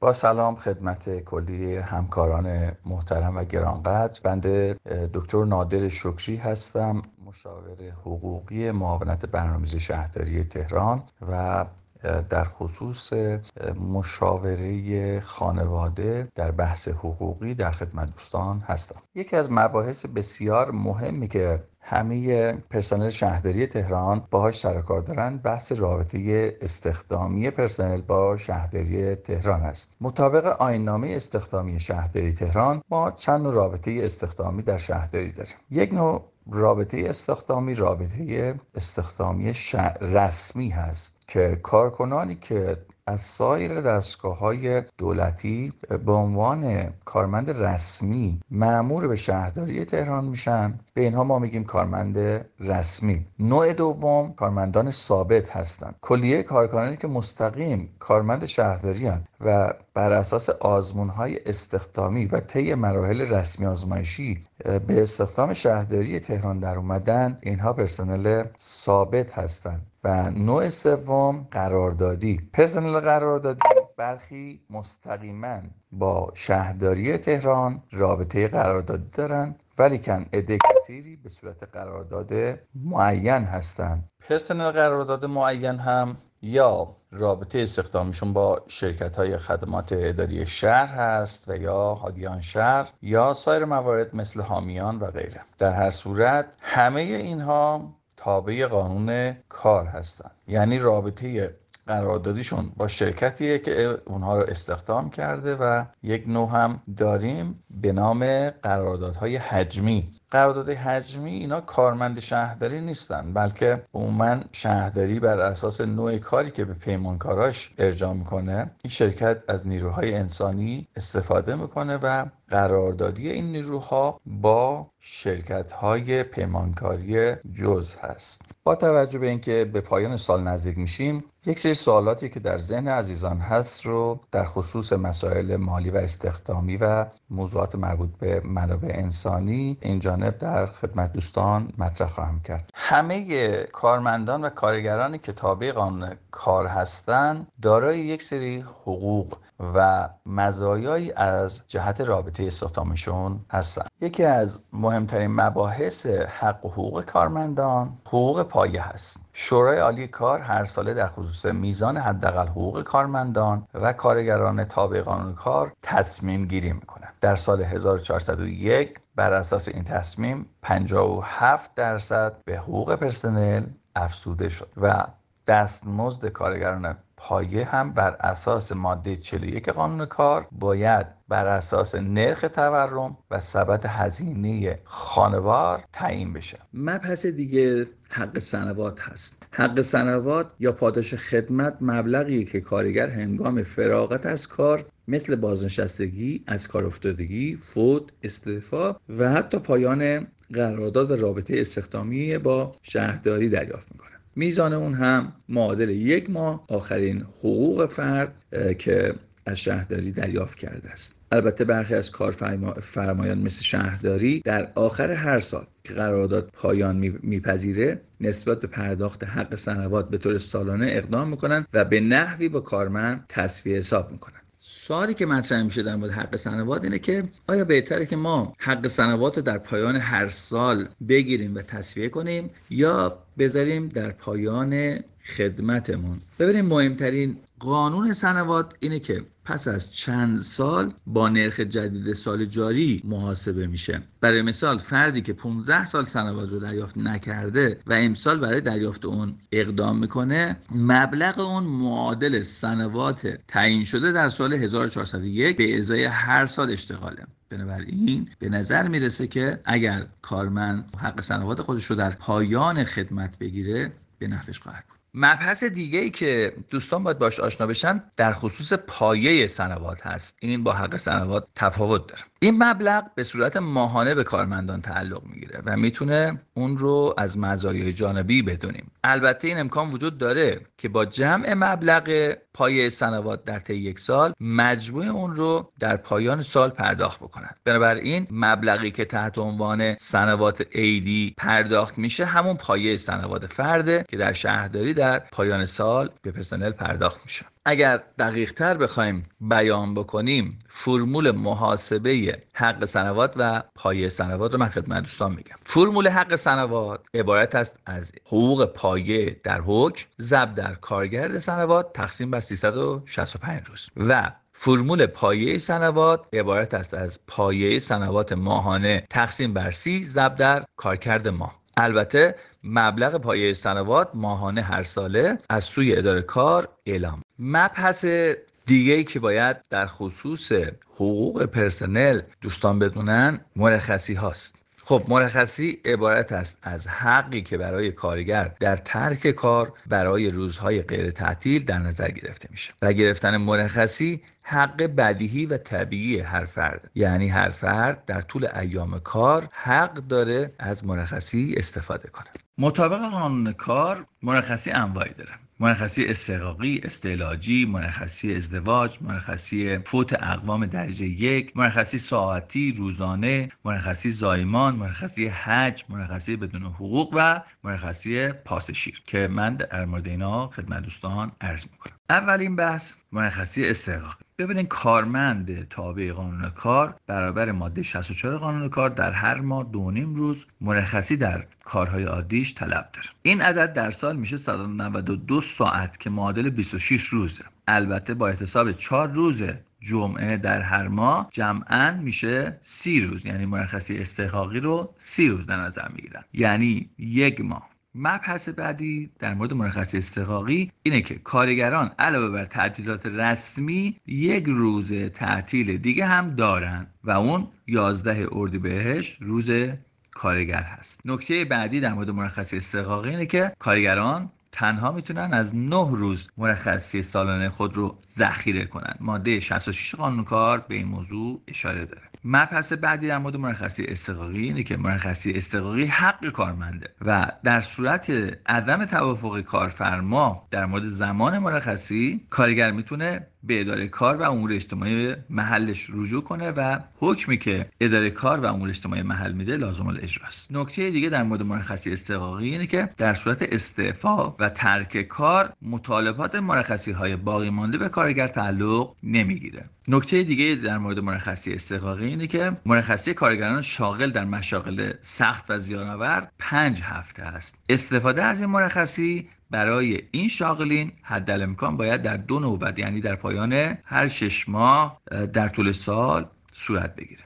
با سلام خدمت کلی همکاران محترم و گرانقدر. بنده دکتر نادر شکری هستم مشاور حقوقی معاونت برنامه‌ریزی شهرداری تهران و در خصوص مشاوره خانواده در بحث حقوقی در خدمت دوستان هستم. یکی از مباحث بسیار مهمی که همه پرسنل شهرداری تهران باهاش سر کار دارن. بحث رابطه استخدامی پرسنل با شهرداری تهران است. مطابق آینامه استخدامی شهرداری تهران ما چند نوع رابطه استخدامی در شهرداری داریم. یک نوع رابطه استخدامی رابطه استخدامی رسمی هست که کارکنانی که از سایر دستگاه های دولتی به عنوان کارمند رسمی معمور به شهرداری تهران میشن. به اینها ما میگیم کارمند رسمی. نوع دوم کارمندان ثابت هستند کلیه کارکنانی که مستقیم کارمند شهرداری هستند و بر اساس آزمون های استخدامی و طی مراحل رسمی آزمایشی به استخدام شهرداری تهران در اومدن اینها پرسنل ثابت هستند و نوع سوم قراردادی. پرسنل قراردادی برخی مستقیما با شهرداری تهران رابطه قراردادی دارند ولیکن عده کثیری به صورت قرارداد معین هستند. پرسنل قرارداد معین هم یا رابطه استخدامیشون با شرکت های خدمات اداری شهر هست و یا هادیان شهر یا سایر موارد مثل حامیان و غیره. در هر صورت همه اینها تابع قانون کار هستند یعنی رابطه قراردادیشون با شرکتیه که اونها رو استخدام کرده و یک نوع هم داریم به نام قراردادهای حجمی. قرارداد حجمی اینا کارمند شهرداری نیستن بلکه عموما شهرداری بر اساس نوع کاری که به پیمانکاراش ارجاع می‌کنه این شرکت از نیروهای انسانی استفاده می‌کنه و قراردادی این نیروها با شرکت های پیمانکاری جز هست. با توجه به اینکه به پایان سال نزدیک میشیم یک سری سوالاتی که در ذهن عزیزان هست رو در خصوص مسائل مالی و استخدامی و موضوعات مربوط به منابع انسانی این جانب در خدمت دوستان مطرح خواهم کرد. همه کارمندان و کارگرانی که تابع قانون کار هستند دارای یک سری حقوق و مزایایی از جهت رابطه استخدامشون هستند. یکی از مهمترین مباحث حق و حقوق کارمندان حقوق پایه هست. شورای عالی کار هر ساله در خصوص میزان حداقل حقوق کارمندان و کارگران تابع قانون کار تصمیم گیری می‌کنه در سال 1401 بر اساس این تصمیم 57 درصد به حقوق پرسنل افزوده شد و دستمزد کارگران پایه هم بر اساس ماده 41 قانون کار باید بر اساس نرخ تورم و ثبت هزینه خانوار تعیین بشه. مبحث دیگه حق سنوات هست. حق سنوات یا پاداش خدمت مبلغی که کارگر هنگام فراغت از کار مثل بازنشستگی از کار افتادگی فوت استعفا و حتی پایان قرارداد و رابطه استخدامی با شهرداری دریافت می‌کنه میزان اون هم معادل یک ماه. آخرین حقوق فرد که از شهرداری دریافت کرده است. البته برخی از کارفرمایان مثل شهرداری در آخر هر سال که قرارداد پایان میپذیره نسبت به پرداخت حق سنوات به طور سالانه اقدام می‌کنن و به نحوی با کارمند تصفیه حساب می‌کنن. سوالی که مطرح میشه در مورد حق سنوات اینه که آیا بهتره که ما حق سنوات رو در پایان هر سال بگیریم و تصفیه کنیم یا بذاریم در پایان خدمتمون. ببینیم مهمترین قانون سنوات اینه که پس از چند سال با نرخ جدید سال جاری محاسبه میشه. برای مثال فردی که 15 سال سنوات رو دریافت نکرده و امسال برای دریافت اون اقدام می‌کنه مبلغ اون معادل سنوات تعیین شده در سال 1401 به ازای هر سال اشتغاله. بنابراین به نظر می‌رسه که اگر کارمند حق سنوات خودش رو در پایان خدمت بگیره به نفعش خواهد بود. مبحث دیگه ای که دوستان باید باش آشنا بشن در خصوص پایه سنوات هست. این با حق سنوات تفاوت داره. این مبلغ به صورت ماهانه به کارمندان تعلق می‌گیره و می‌تونه اون رو از مزایای جانبی بدونیم. البته این امکان وجود داره که با جمع مبلغ پایه سنوات در طی یک سال مجموع اون رو در پایان سال پرداخت بکنند بنابراین مبلغی که تحت عنوان سنوات عیدی پرداخت میشه همون پایه سنوات فرده که در شهرداری در پایان سال به پرسنل پرداخت میشه. اگر دقیق تر بخوایم بیان بکنیم فرمول محاسبه حق سنوات و پایه سنوات رو من خدمت دوستان میگم. فرمول حق سنوات عبارت است از حقوق پایه در حکم ضرب در کارگرد سنوات تقسیم بر 365 روز و فرمول پایه سنوات عبارت است از پایه سنوات ماهانه تقسیم بر سی ضرب در کارکرد ماه. البته مبلغ پایه سنوات ماهانه هر ساله از سوی اداره کار اعلام. مبحث دیگه ای که باید در خصوص حقوق پرسنل دوستان بدونن مرخصی هاست. خب مرخصی عبارت است از حقی که برای کارگر در ترک کار برای روزهای غیر تعطیل در نظر گرفته میشه و گرفتن مرخصی حق بدیهی و طبیعی هر فرد. یعنی هر فرد در طول ایام کار حق داره از مرخصی استفاده کنه. مطابق قانون کار مرخصی انواعی داره. مرخصی استقاقی، استعلاجی، مرخصی ازدواج، مرخصی فوت اقوام درجه یک، مرخصی ساعتی، روزانه، مرخصی زایمان، مرخصی حج، مرخصی بدون حقوق و مرخصی پاسشیر که من در مورد اینا خدمت دوستان عرض می‌کنم. اولین بحث مرخصی استقاقی ببینید کارمند تابع قانون کار برابر ماده 64 قانون کار در هر ماه دو نیم روز مرخصی در کارهای عادیش طلب داره. این عدد در سال میشه 192 ساعت که معادل 26 روزه. البته با احتساب 4 روز جمعه در هر ماه جمعا میشه سی روز یعنی مرخصی استحقاقی رو سی روز در نظر می‌گیرن. یعنی یک ماه. مبحث بعدی در مورد مرخصی استقاقی اینه که کارگران علاوه بر تعطیلات رسمی یک روز تعطیل دیگه هم دارن و اون 11 اردیبهشت روز کارگر هست. نکته بعدی در مورد مرخصی استقاقی اینه که کارگران تنها می‌تونن از 9 روز مرخصی سالانه خود رو ذخیره کنن. ماده 66 قانون کار به این موضوع اشاره داره. مبحث بعدی در مورد مرخصی استقاقی اینه که مرخصی استقاقی حق کارمنده و در صورت عدم توافق کارفرما در مورد زمان مرخصی کارگر می‌تونه به اداره کار و امور اجتماعی محلش رجوع کنه و حکمی که اداره کار و امور اجتماعی محل میده لازم الاجراست نکته دیگه در مورد مرخصی استقاقی اینه که در صورت استعفا و ترک کار مطالبات مرخصی های باقی مانده به کارگر تعلق نمی‌گیره. نکته دیگه در مورد مرخصی استقاقی اینه که مرخصی کارگران شاغل در مشاغل سخت و زیانآور پنج هفته است. استفاده از این مرخصی برای این شاغلین حد امکان باید در دو نوبت یعنی در پایان هر شش ماه در طول سال صورت بگیره.